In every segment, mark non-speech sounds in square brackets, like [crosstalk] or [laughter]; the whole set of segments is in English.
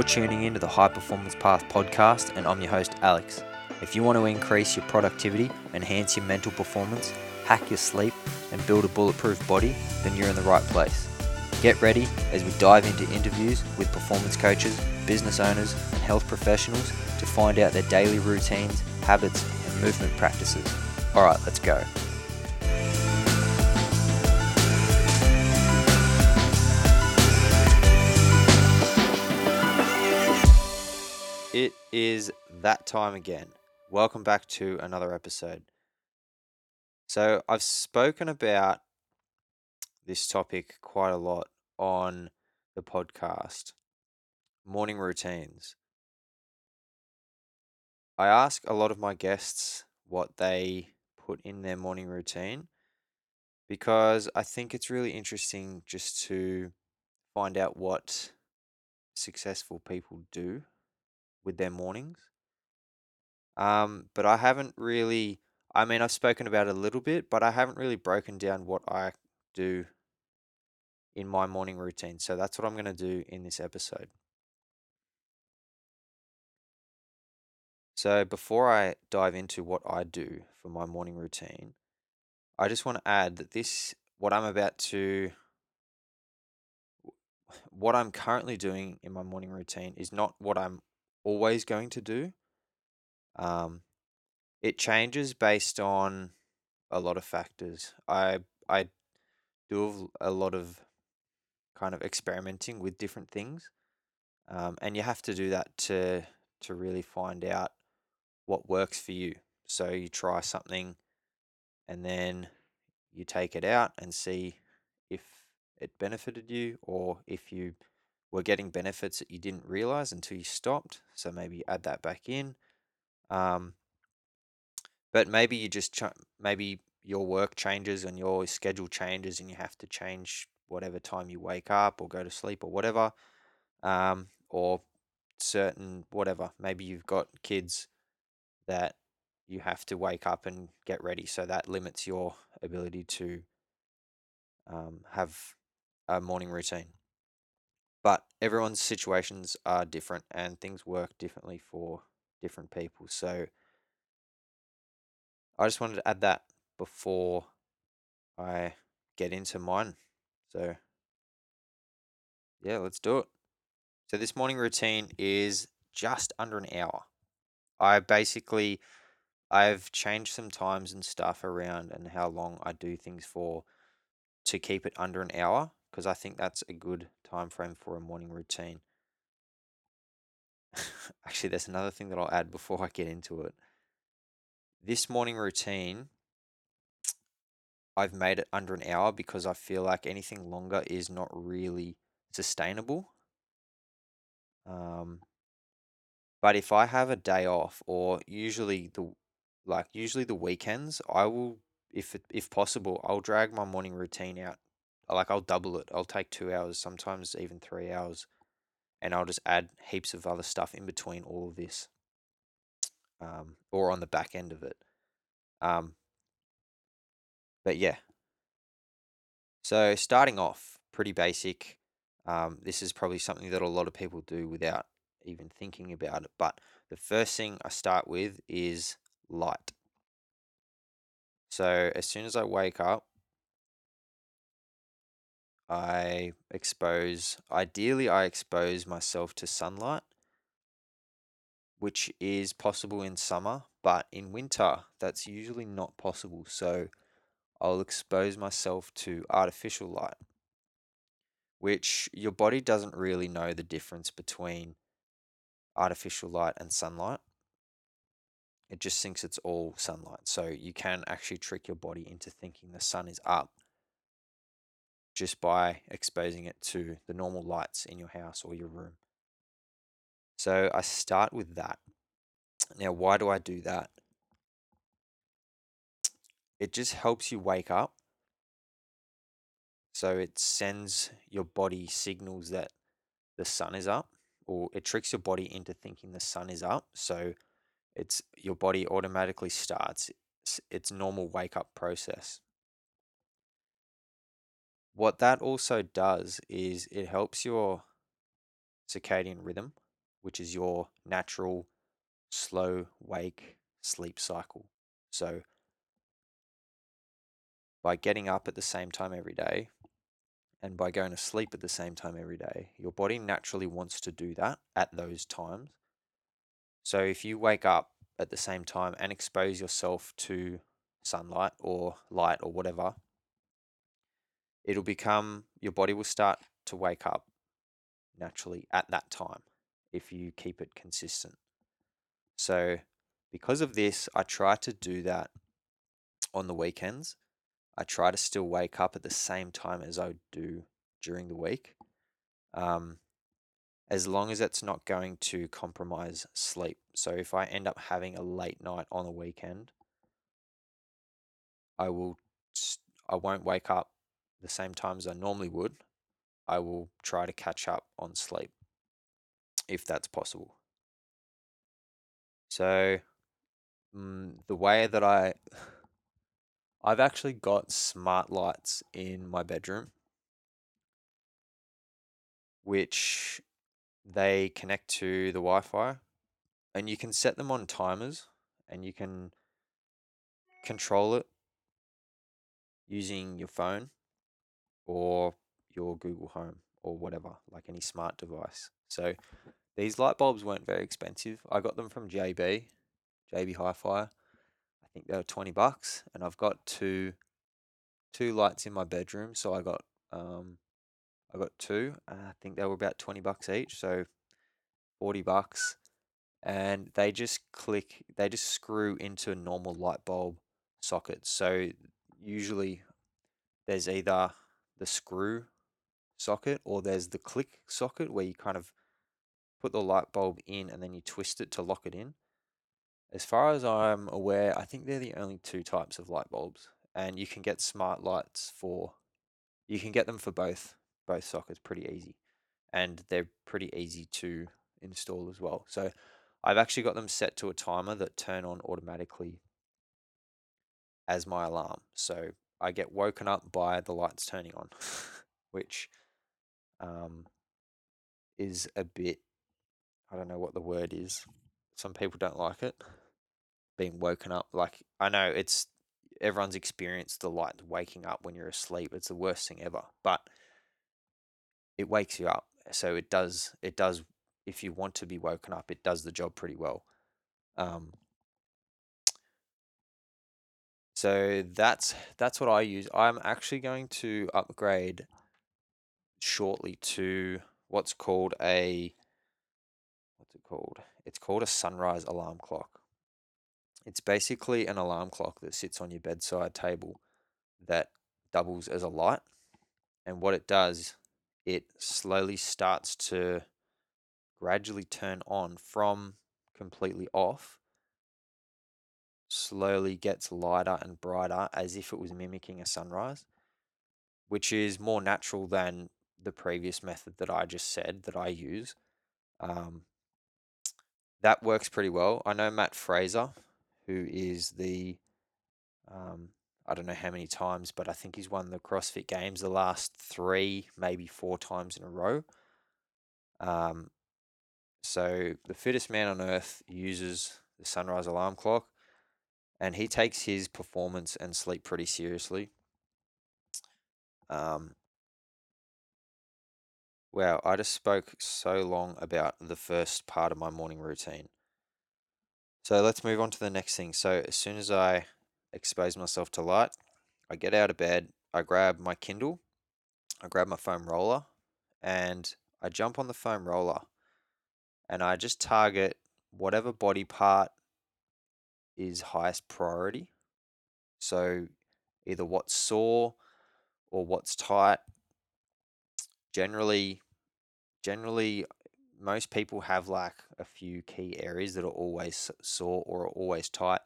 You're tuning into the High Performance Path podcast, and I'm your host, Alex. If you want to increase your productivity, enhance your mental performance, hack your sleep, and build a bulletproof body, then you're in the right place. Get ready as we dive into interviews with performance coaches, business owners, and health professionals to find out their daily routines, habits, and movement practices. All right, let's go. Is that time again. Welcome back to another episode. So, I've spoken about this topic quite a lot on the podcast morning routines. I ask a lot of my guests what they put in their morning routine because I think it's really interesting just to find out what successful people do with their mornings. Um, but I haven't really, I mean, I've spoken about it a little bit, but I haven't really broken down what I do in my morning routine. So that's what I'm going to do in this episode. So before I dive into what I do for my morning routine, I just want to add that this, what I'm about to, [sighs] what I'm currently doing in my morning routine is not what I'm always going to do. Um, it changes based on a lot of factors. I I do a lot of kind of experimenting with different things, um, and you have to do that to to really find out what works for you. So you try something, and then you take it out and see if it benefited you or if you were getting benefits that you didn't realize until you stopped. So maybe add that back in. Um, but maybe you just ch- maybe your work changes and your schedule changes and you have to change whatever time you wake up or go to sleep or whatever. Um, or certain whatever. Maybe you've got kids that you have to wake up and get ready, so that limits your ability to um, have a morning routine. Everyone's situations are different and things work differently for different people. So I just wanted to add that before I get into mine. So yeah, let's do it. So this morning routine is just under an hour. I basically I've changed some times and stuff around and how long I do things for to keep it under an hour because I think that's a good time frame for a morning routine. [laughs] Actually, there's another thing that I'll add before I get into it. This morning routine, I've made it under an hour because I feel like anything longer is not really sustainable. Um, but if I have a day off, or usually the like usually the weekends, I will, if if possible, I'll drag my morning routine out like I'll double it. I'll take two hours, sometimes even three hours, and I'll just add heaps of other stuff in between all of this, um, or on the back end of it. Um, but yeah. So starting off, pretty basic. Um, this is probably something that a lot of people do without even thinking about it. But the first thing I start with is light. So as soon as I wake up, I expose, ideally, I expose myself to sunlight, which is possible in summer, but in winter, that's usually not possible. So I'll expose myself to artificial light, which your body doesn't really know the difference between artificial light and sunlight. It just thinks it's all sunlight. So you can actually trick your body into thinking the sun is up just by exposing it to the normal lights in your house or your room. So I start with that. Now, why do I do that? It just helps you wake up. So it sends your body signals that the sun is up, or it tricks your body into thinking the sun is up. So it's your body automatically starts its normal wake up process what that also does is it helps your circadian rhythm. which is your natural slow wake sleep cycle. So, by getting up at the same time every day and by going to sleep at the same time every day, your body naturally wants to do that at those times. So, if you wake up at the same time and expose yourself to sunlight or light or whatever, it'll become your body will start to wake up naturally at that time if you keep it consistent. So, because of this, I try to do that on the weekends. I try to still wake up at the same time as I do during the week, um, as long as it's not going to compromise sleep. So, if I end up having a late night on the weekend, I will I won't wake up the same time as I normally would. I will try to catch up on sleep if that's possible. So mm, the way that I [sighs] I've actually got smart lights in my bedroom which they connect to the Wi-Fi and you can set them on timers and you can control it using your phone or your Google Home or whatever, like any smart device. So these light bulbs weren't very expensive. I got them from JB, JB Hi-Fi. I think they were 20 bucks and I've got two two lights in my bedroom, so I got um I got two. I think they were about 20 bucks each, so 40 bucks. And they just click, they just screw into a normal light bulb socket. So usually there's either the screw socket or there's the click socket where you kind of put the light bulb in and then you twist it to lock it in. As far as I'm aware, I think they're the only two types of light bulbs, and you can get smart lights for you can get them for both both sockets pretty easy, and they're pretty easy to install as well. So I've actually got them set to a timer that turn on automatically as my alarm. So I get woken up by the lights turning on, [laughs] which um, is a bit, I don't know what the word is. Some people don't like it. Being woken up. Like, I know it's, everyone's experienced the light waking up when you're asleep. It's the worst thing ever. But it wakes you up. So it does, it does, if you want to be woken up, it does the job pretty well. Um, so that's that's what I use. I'm actually going to upgrade shortly to what's called a what's it called? It's called a sunrise alarm clock. It's basically an alarm clock that sits on your bedside table that doubles as a light. And what it does, it slowly starts to gradually turn on from completely off slowly gets lighter and brighter as if it was mimicking a sunrise, which is more natural than the previous method that I just said that I use. Um, that works pretty well. I know Matt Fraser, who is the, um, I don't know how many times, but I think he's won the CrossFit Games the last three, maybe four times in a row. Um, so the fittest man on earth uses the sunrise alarm clock and he takes his performance and sleep pretty seriously. Um, wow, I just spoke so long about the first part of my morning routine. So let's move on to the next thing. So as soon as I expose myself to light, I get out of bed, I grab my Kindle, I grab my foam roller, and I jump on the foam roller and I just target whatever body part is highest priority. So either what's sore or what's tight. Generally, generally, most people have like a few key areas that are always sore or are always tight,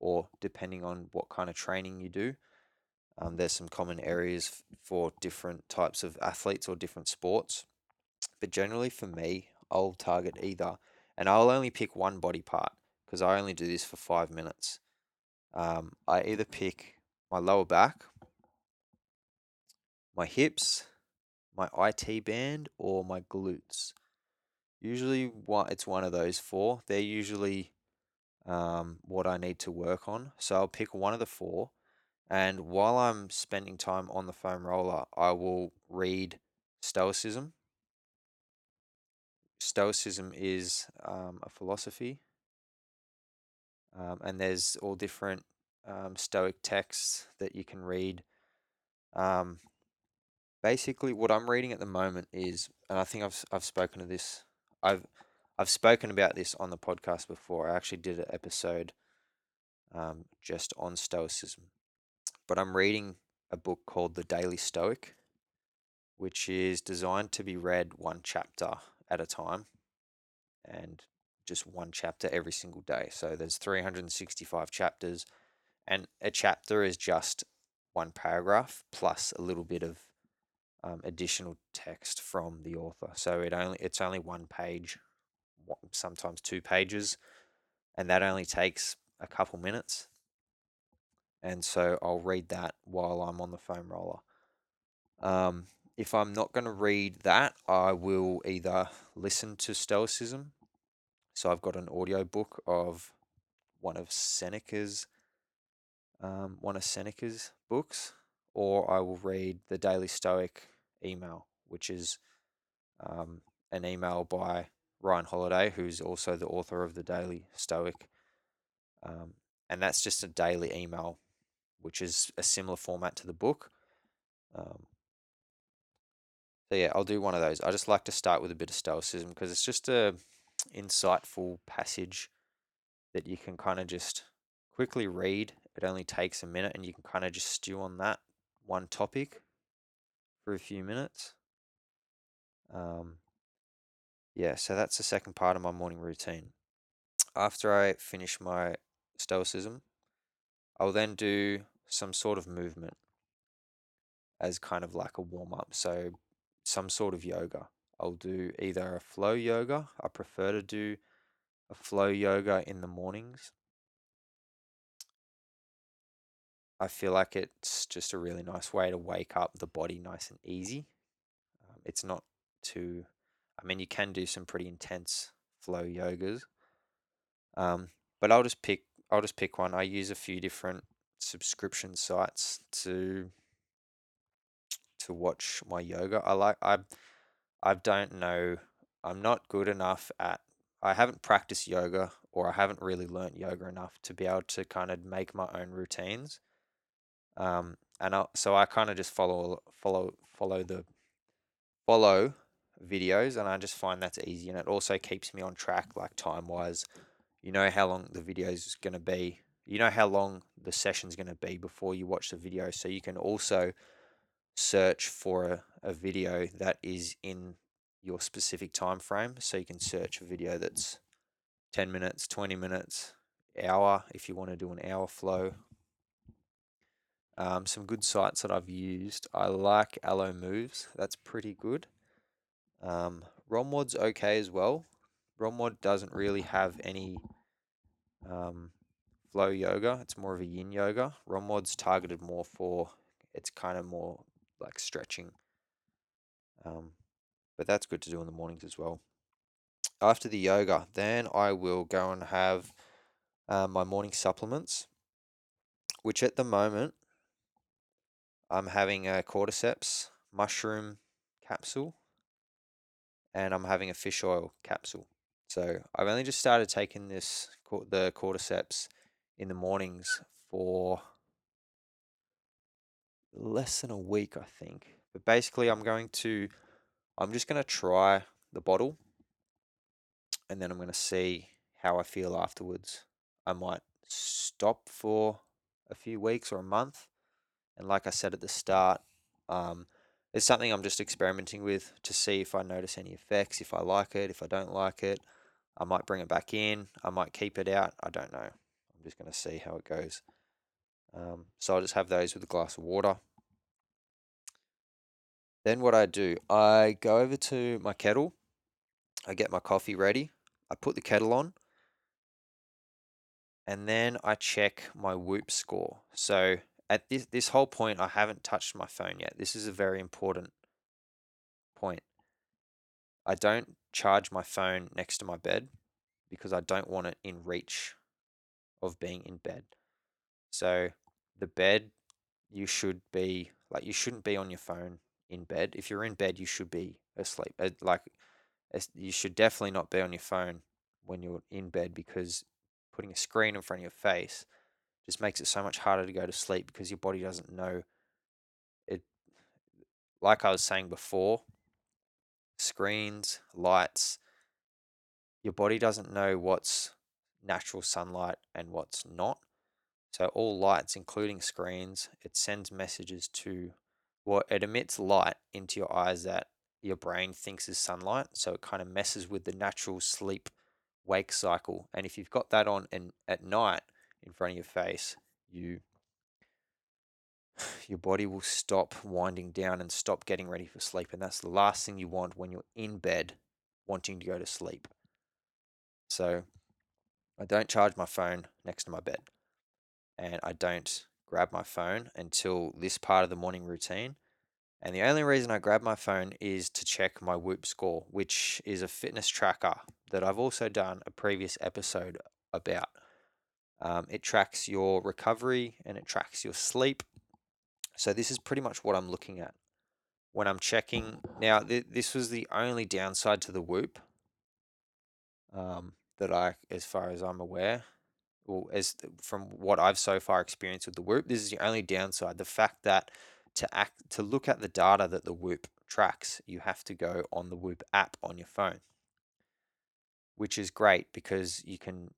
or depending on what kind of training you do. Um, there's some common areas for different types of athletes or different sports. But generally, for me, I'll target either, and I'll only pick one body part because I only do this for five minutes. Um, I either pick my lower back, my hips, my IT band, or my glutes. Usually, one it's one of those four. They're usually um, what I need to work on. So I'll pick one of the four, and while I'm spending time on the foam roller, I will read Stoicism. Stoicism is um, a philosophy, um, and there's all different um, Stoic texts that you can read. Um, basically, what I'm reading at the moment is, and I think I've I've spoken to this, I've I've spoken about this on the podcast before. I actually did an episode um, just on Stoicism, but I'm reading a book called The Daily Stoic, which is designed to be read one chapter at a time, and just one chapter every single day. So there's 365 chapters, and a chapter is just one paragraph plus a little bit of um, additional text from the author. So it only it's only one page, sometimes two pages, and that only takes a couple minutes. And so I'll read that while I'm on the foam roller. Um, if I'm not going to read that, I will either listen to Stoicism. So I've got an audio book of one of Seneca's um, one of Seneca's books, or I will read the Daily Stoic email, which is um, an email by Ryan Holiday, who's also the author of the Daily Stoic. Um, and that's just a daily email, which is a similar format to the book. Um, so yeah, I'll do one of those. I just like to start with a bit of Stoicism because it's just a insightful passage that you can kind of just quickly read. It only takes a minute, and you can kind of just stew on that one topic for a few minutes. Um, yeah, so that's the second part of my morning routine. After I finish my stoicism, I'll then do some sort of movement as kind of like a warm up. So, some sort of yoga. I'll do either a flow yoga. I prefer to do a flow yoga in the mornings. I feel like it's just a really nice way to wake up the body nice and easy. Um, it's not too, I mean, you can do some pretty intense flow yogas, um, but I'll just pick I'll just pick one. I use a few different subscription sites to to watch my yoga. I like I I don't know. I'm not good enough at I haven't practiced yoga or I haven't really learnt yoga enough to be able to kind of make my own routines. Um, and I, so I kind of just follow follow follow the follow videos, and I just find that's easy, and it also keeps me on track, like time wise. You know how long the video is going to be. You know how long the session's going to be before you watch the video, so you can also search for a, a video that is in your specific time frame. So you can search a video that's 10 minutes, 20 minutes, hour if you want to do an hour flow um, some good sites that I've used. I like Alo Moves. That's pretty good. Um, ROMWOD's okay as well. ROMWOD doesn't really have any um, flow yoga. It's more of a yin yoga. ROMWOD's targeted more for, it's kind of more like stretching. Um, but that's good to do in the mornings as well. After the yoga, then I will go and have uh, my morning supplements, which at the moment I'm having a cordyceps mushroom capsule and I'm having a fish oil capsule. So I've only just started taking this the cordyceps in the mornings for less than a week, I think. But basically, I'm going to I'm just going to try the bottle and then I'm going to see how I feel afterwards. I might stop for a few weeks or a month and like I said at the start, um, it's something I'm just experimenting with to see if I notice any effects, if I like it, if I don't like it. I might bring it back in. I might keep it out. I don't know. I'm just going to see how it goes. Um, so I'll just have those with a glass of water. Then what I do, I go over to my kettle. I get my coffee ready. I put the kettle on. And then I check my Whoop score. So at this this whole point, I haven't touched my phone yet. This is a very important point. I don't charge my phone next to my bed because I don't want it in reach of being in bed. So the bed you should be like you shouldn't be on your phone in bed. If you're in bed, you should be asleep. Uh, like you should definitely not be on your phone when you're in bed because putting a screen in front of your face just makes it so much harder to go to sleep because your body doesn't know it like I was saying before screens lights your body doesn't know what's natural sunlight and what's not so all lights including screens it sends messages to well it emits light into your eyes that your brain thinks is sunlight so it kind of messes with the natural sleep wake cycle and if you've got that on and at night in front of your face, you [sighs] your body will stop winding down and stop getting ready for sleep. And that's the last thing you want when you're in bed wanting to go to sleep. So I don't charge my phone next to my bed. And I don't grab my phone until this part of the morning routine. And the only reason I grab my phone is to check my Whoop score, which is a fitness tracker that I've also done a previous episode about. Um, it tracks your recovery and it tracks your sleep. So this is pretty much what I'm looking at when I'm checking. Now, th- this was the only downside to the Whoop um, that I, as far as I'm aware, well, as from what I've so far experienced with the Whoop, this is the only downside. The fact that to act to look at the data that the Whoop tracks, you have to go on the Whoop app on your phone, which is great because you can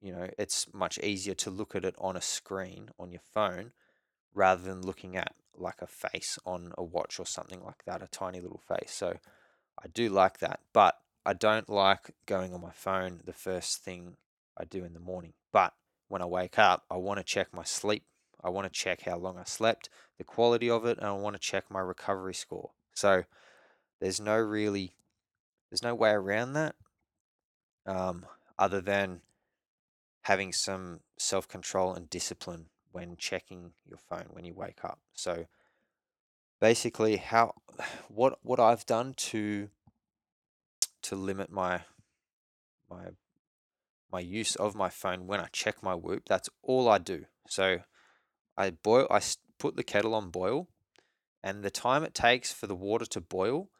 you know, it's much easier to look at it on a screen on your phone rather than looking at like a face on a watch or something like that, a tiny little face. So I do like that, but I don't like going on my phone the first thing I do in the morning. But when I wake up, I want to check my sleep. I want to check how long I slept, the quality of it, and I want to check my recovery score. So there's no really, there's no way around that um, other than having some self control and discipline when checking your phone when you wake up. So basically how [sighs] what what I've done to to limit my my my use of my phone when I check my whoop, that's all I do. So I boil I put the kettle on boil and the time it takes for the water to boil,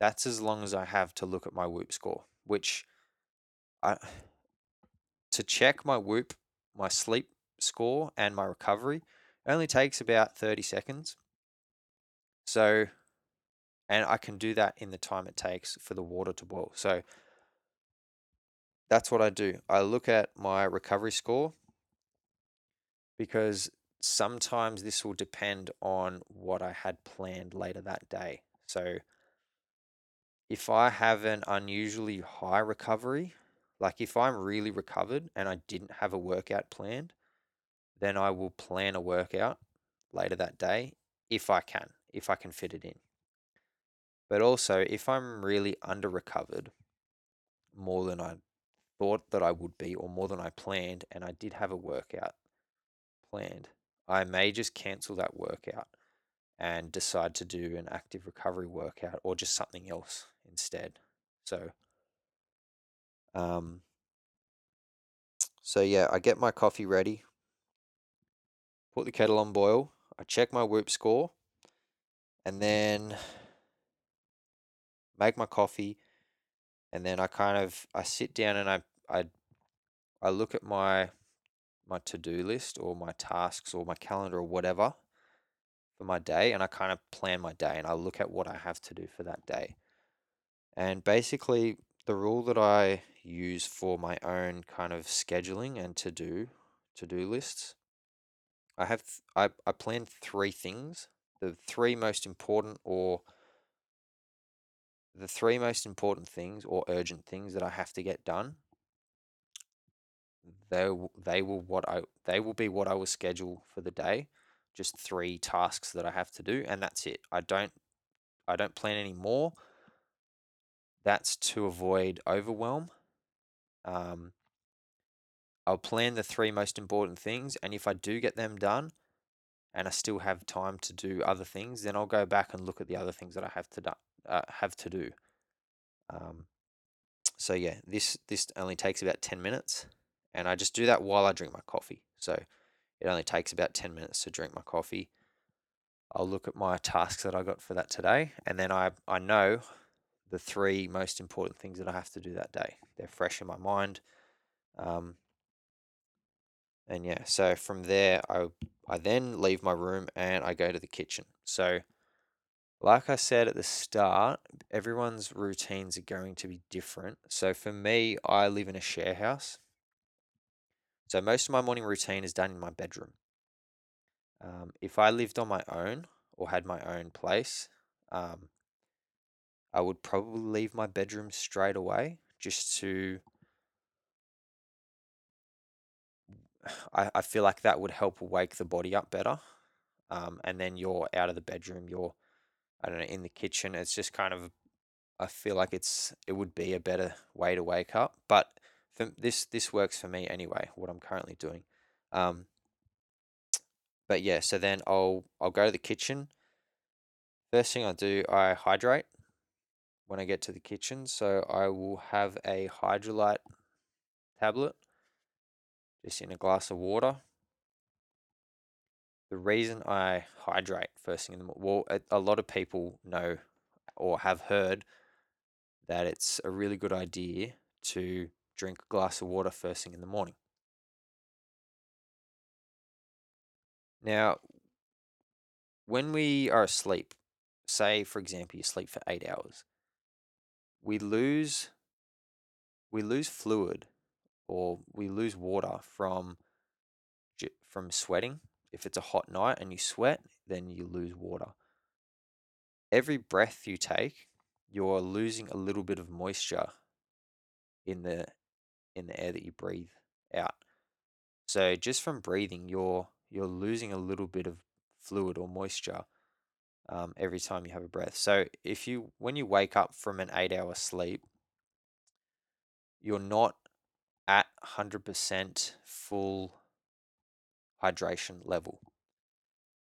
that's as long as I have to look at my whoop score, which I to check my whoop, my sleep score, and my recovery only takes about 30 seconds. So, and I can do that in the time it takes for the water to boil. So, that's what I do. I look at my recovery score because sometimes this will depend on what I had planned later that day. So, if I have an unusually high recovery, like if I'm really recovered and I didn't have a workout planned, then I will plan a workout later that day if I can, if I can fit it in. But also, if I'm really under recovered more than I thought that I would be, or more than I planned, and I did have a workout planned, I may just cancel that workout and decide to do an active recovery workout or just something else instead. So, um, so yeah, I get my coffee ready, put the kettle on boil, I check my whoop score, and then make my coffee, and then I kind of I sit down and I I I look at my my to-do list or my tasks or my calendar or whatever for my day and I kind of plan my day and I look at what I have to do for that day. And basically the rule that I use for my own kind of scheduling and to do to do lists. I have th- I, I plan three things. The three most important or the three most important things or urgent things that I have to get done. They they will what I they will be what I will schedule for the day. Just three tasks that I have to do, and that's it. I don't I don't plan any more that's to avoid overwhelm. Um, I'll plan the three most important things, and if I do get them done, and I still have time to do other things, then I'll go back and look at the other things that I have to do, uh, have to do. Um, so yeah, this this only takes about 10 minutes, and I just do that while I drink my coffee. So it only takes about 10 minutes to drink my coffee. I'll look at my tasks that I got for that today, and then I I know the three most important things that I have to do that day. They're fresh in my mind. Um, and yeah, so from there, I I then leave my room and I go to the kitchen. So, like I said at the start, everyone's routines are going to be different. So for me, I live in a share house. So most of my morning routine is done in my bedroom. Um, if I lived on my own or had my own place, um, I would probably leave my bedroom straight away just to. [sighs] I, I feel like that would help wake the body up better. Um, and then you're out of the bedroom, you're, I don't know, in the kitchen. It's just kind of, I feel like it's, it would be a better way to wake up. But for this, this works for me anyway, what I'm currently doing. Um, but yeah, so then I'll, I'll go to the kitchen. First thing I do, I hydrate when I get to the kitchen. So I will have a Hydralyte tablet just in a glass of water. The reason I hydrate first thing in the morning, well, a, a lot of people know or have heard that it's a really good idea to drink a glass of water first thing in the morning. Now, when we are asleep, say for example you sleep for 8 hours, we lose we lose fluid or we lose water from from sweating. If it's a hot night and you sweat, then you lose water. Every breath you take, you're losing a little bit of moisture in the in the air that you breathe out. So just from breathing, you're you're losing a little bit of fluid or moisture um, every time you have a breath. So if you when you wake up from an eight hour sleep, you're not at 100% full hydration level.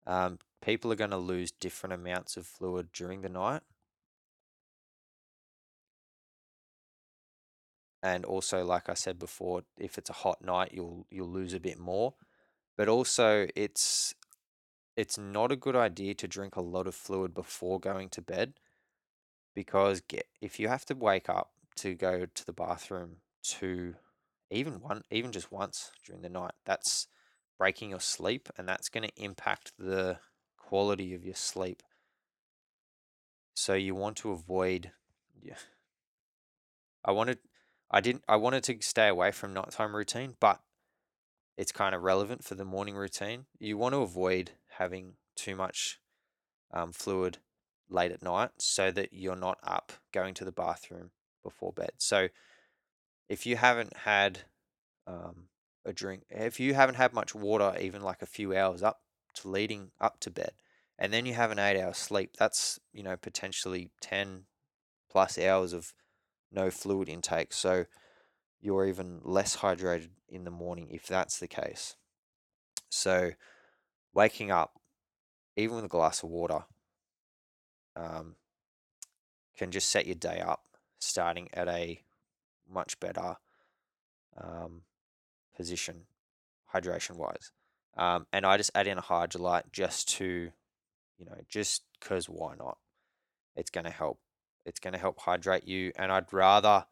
Um, people are going to lose different amounts of fluid during the night. And also, like I said before, if it's a hot night, you'll you'll lose a bit more. But also, it's it's not a good idea to drink a lot of fluid before going to bed because get, if you have to wake up to go to the bathroom to even one even just once during the night that's breaking your sleep and that's going to impact the quality of your sleep. So you want to avoid yeah. I wanted i didn't i wanted to stay away from nighttime routine but it's kind of relevant for the morning routine. You want to avoid having too much um, fluid late at night so that you're not up going to the bathroom before bed. So if you haven't had um, a drink, if you haven't had much water, even like a few hours up to leading up to bed, and then you have an eight hour sleep, that's, you know, potentially 10 plus hours of no fluid intake. So you're even less hydrated in the morning if that's the case. So waking up, even with a glass of water, um, can just set your day up starting at a much better um, position hydration wise. Um, and I just add in a Hydralyte just to, you know, just because why not? It's going to help. It's going to help hydrate you. And I'd rather,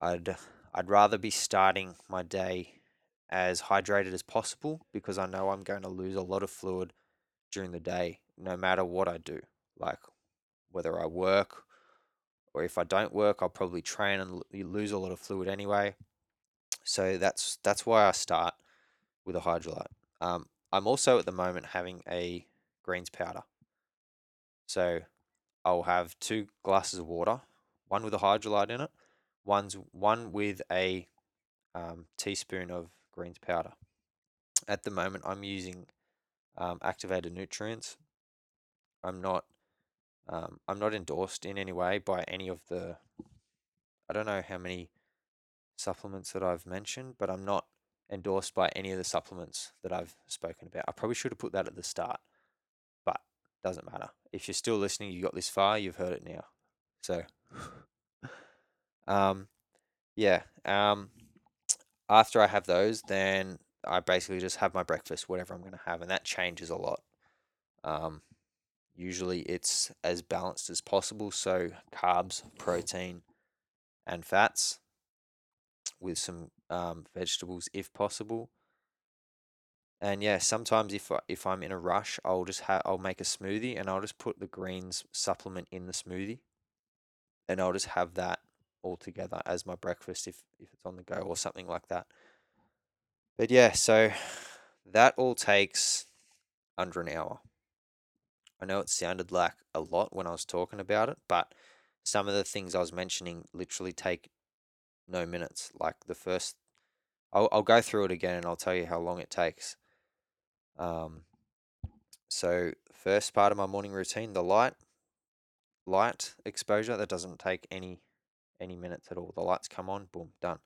I'd, I'd rather be starting my day as hydrated as possible because I know I'm going to lose a lot of fluid during the day, no matter what I do. Like whether I work or if I don't work, I'll probably train and lose a lot of fluid anyway. So that's that's why I start with a Hydralyte. Um, I'm also at the moment having a greens powder. So I'll have two glasses of water, one with a Hydralyte in it, one's one with a um, teaspoon of greens powder. At the moment, I'm using um, activated nutrients. I'm not um, I'm not endorsed in any way by any of the. I don't know how many supplements that I've mentioned, but I'm not endorsed by any of the supplements that I've spoken about. I probably should have put that at the start, but doesn't matter. If you're still listening, you got this far, you've heard it now. So, Um, yeah. Um, after I have those, then I basically just have my breakfast, whatever I'm going to have, and that changes a lot. Um, usually it's as balanced as possible, so carbs, protein, and fats, with some um, vegetables if possible. And yeah, sometimes if I, if I'm in a rush, I'll just have I'll make a smoothie and I'll just put the greens supplement in the smoothie, and I'll just have that all together as my breakfast if if it's on the go or something like that. But yeah, so that all takes under an hour. I know it sounded like a lot when I was talking about it, but some of the things I was mentioning literally take no minutes. Like the first, I'll, I'll go through it again and I'll tell you how long it takes. Um, so first part of my morning routine, the light, light exposure that doesn't take any any minutes at all. The lights come on, boom, done.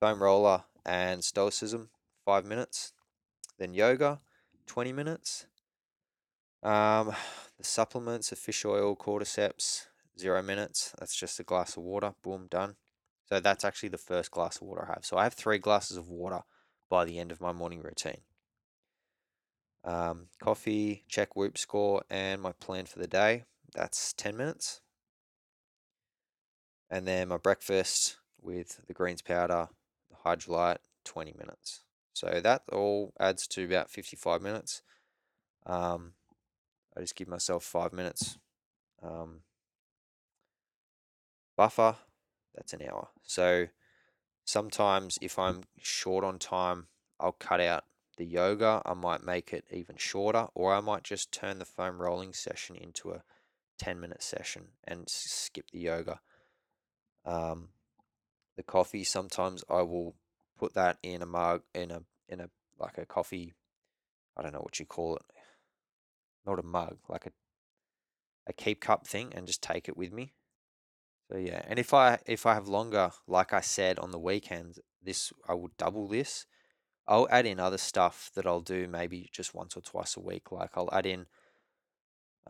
Foam roller and stoicism, five minutes. Then yoga, twenty minutes. Um, [sighs] the supplements of fish oil, cordyceps, zero minutes. That's just a glass of water. Boom, done. So that's actually the first glass of water I have. So I have three glasses of water by the end of my morning routine. Um, coffee, check whoop score, and my plan for the day. That's 10 minutes. And then my breakfast with the greens powder, the Hydralyte, 20 minutes. So that all adds to about 55 minutes. Um, I just give myself five minutes um, buffer. That's an hour. So sometimes if I'm short on time, I'll cut out the yoga. I might make it even shorter, or I might just turn the foam rolling session into a 10 minute session and skip the yoga. Um, the coffee, sometimes I will put that in a mug, in a, in a, like a coffee, I don't know what you call it, not a mug, like a a keep cup thing and just take it with me. So yeah, and if I if I have longer, like I said on the weekends, this I will double this. I'll add in other stuff that I'll do maybe just once or twice a week. Like I'll add in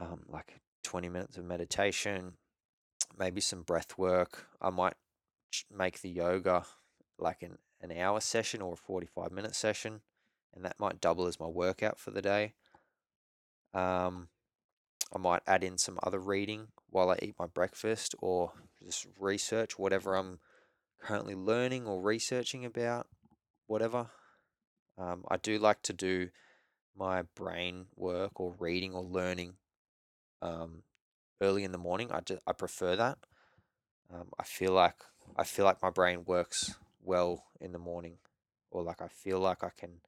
um, like 20 minutes of meditation, maybe some breath work. I might make the yoga like an, an hour session or a 45 minute session, and that might double as my workout for the day. Um, I might add in some other reading while I eat my breakfast or just research whatever I'm currently learning or researching about, whatever. Um, I do like to do my brain work or reading or learning um, early in the morning. I, just, I prefer that. Um, I feel like I feel like my brain works well in the morning, or like I feel like I can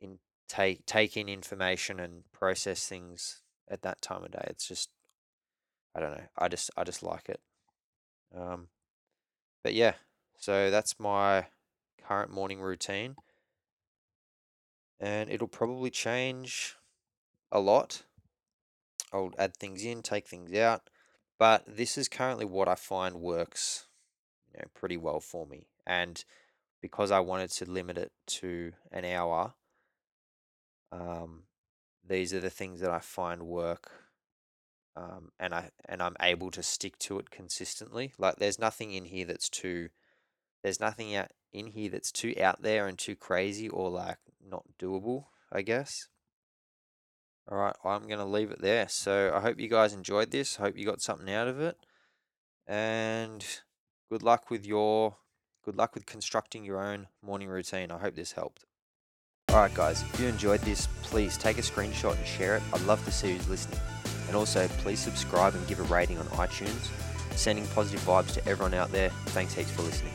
in take take in information and process things at that time of day. It's just I don't know. I just I just like it. Um, but yeah, so that's my current morning routine, and it'll probably change a lot. I'll add things in, take things out, but this is currently what I find works, you know, pretty well for me. And because I wanted to limit it to an hour, um, these are the things that I find work um, and I and I'm able to stick to it consistently. Like there's nothing in here that's too there's nothing out in here that's too out there and too crazy or like not doable, I guess. All right, I'm going to leave it there. So I hope you guys enjoyed this. Hope you got something out of it. And good luck with your good luck with constructing your own morning routine. I hope this helped. Alright guys, if you enjoyed this, please take a screenshot and share it. I'd love to see who's listening. And also, please subscribe and give a rating on iTunes. Sending positive vibes to everyone out there. Thanks heaps for listening.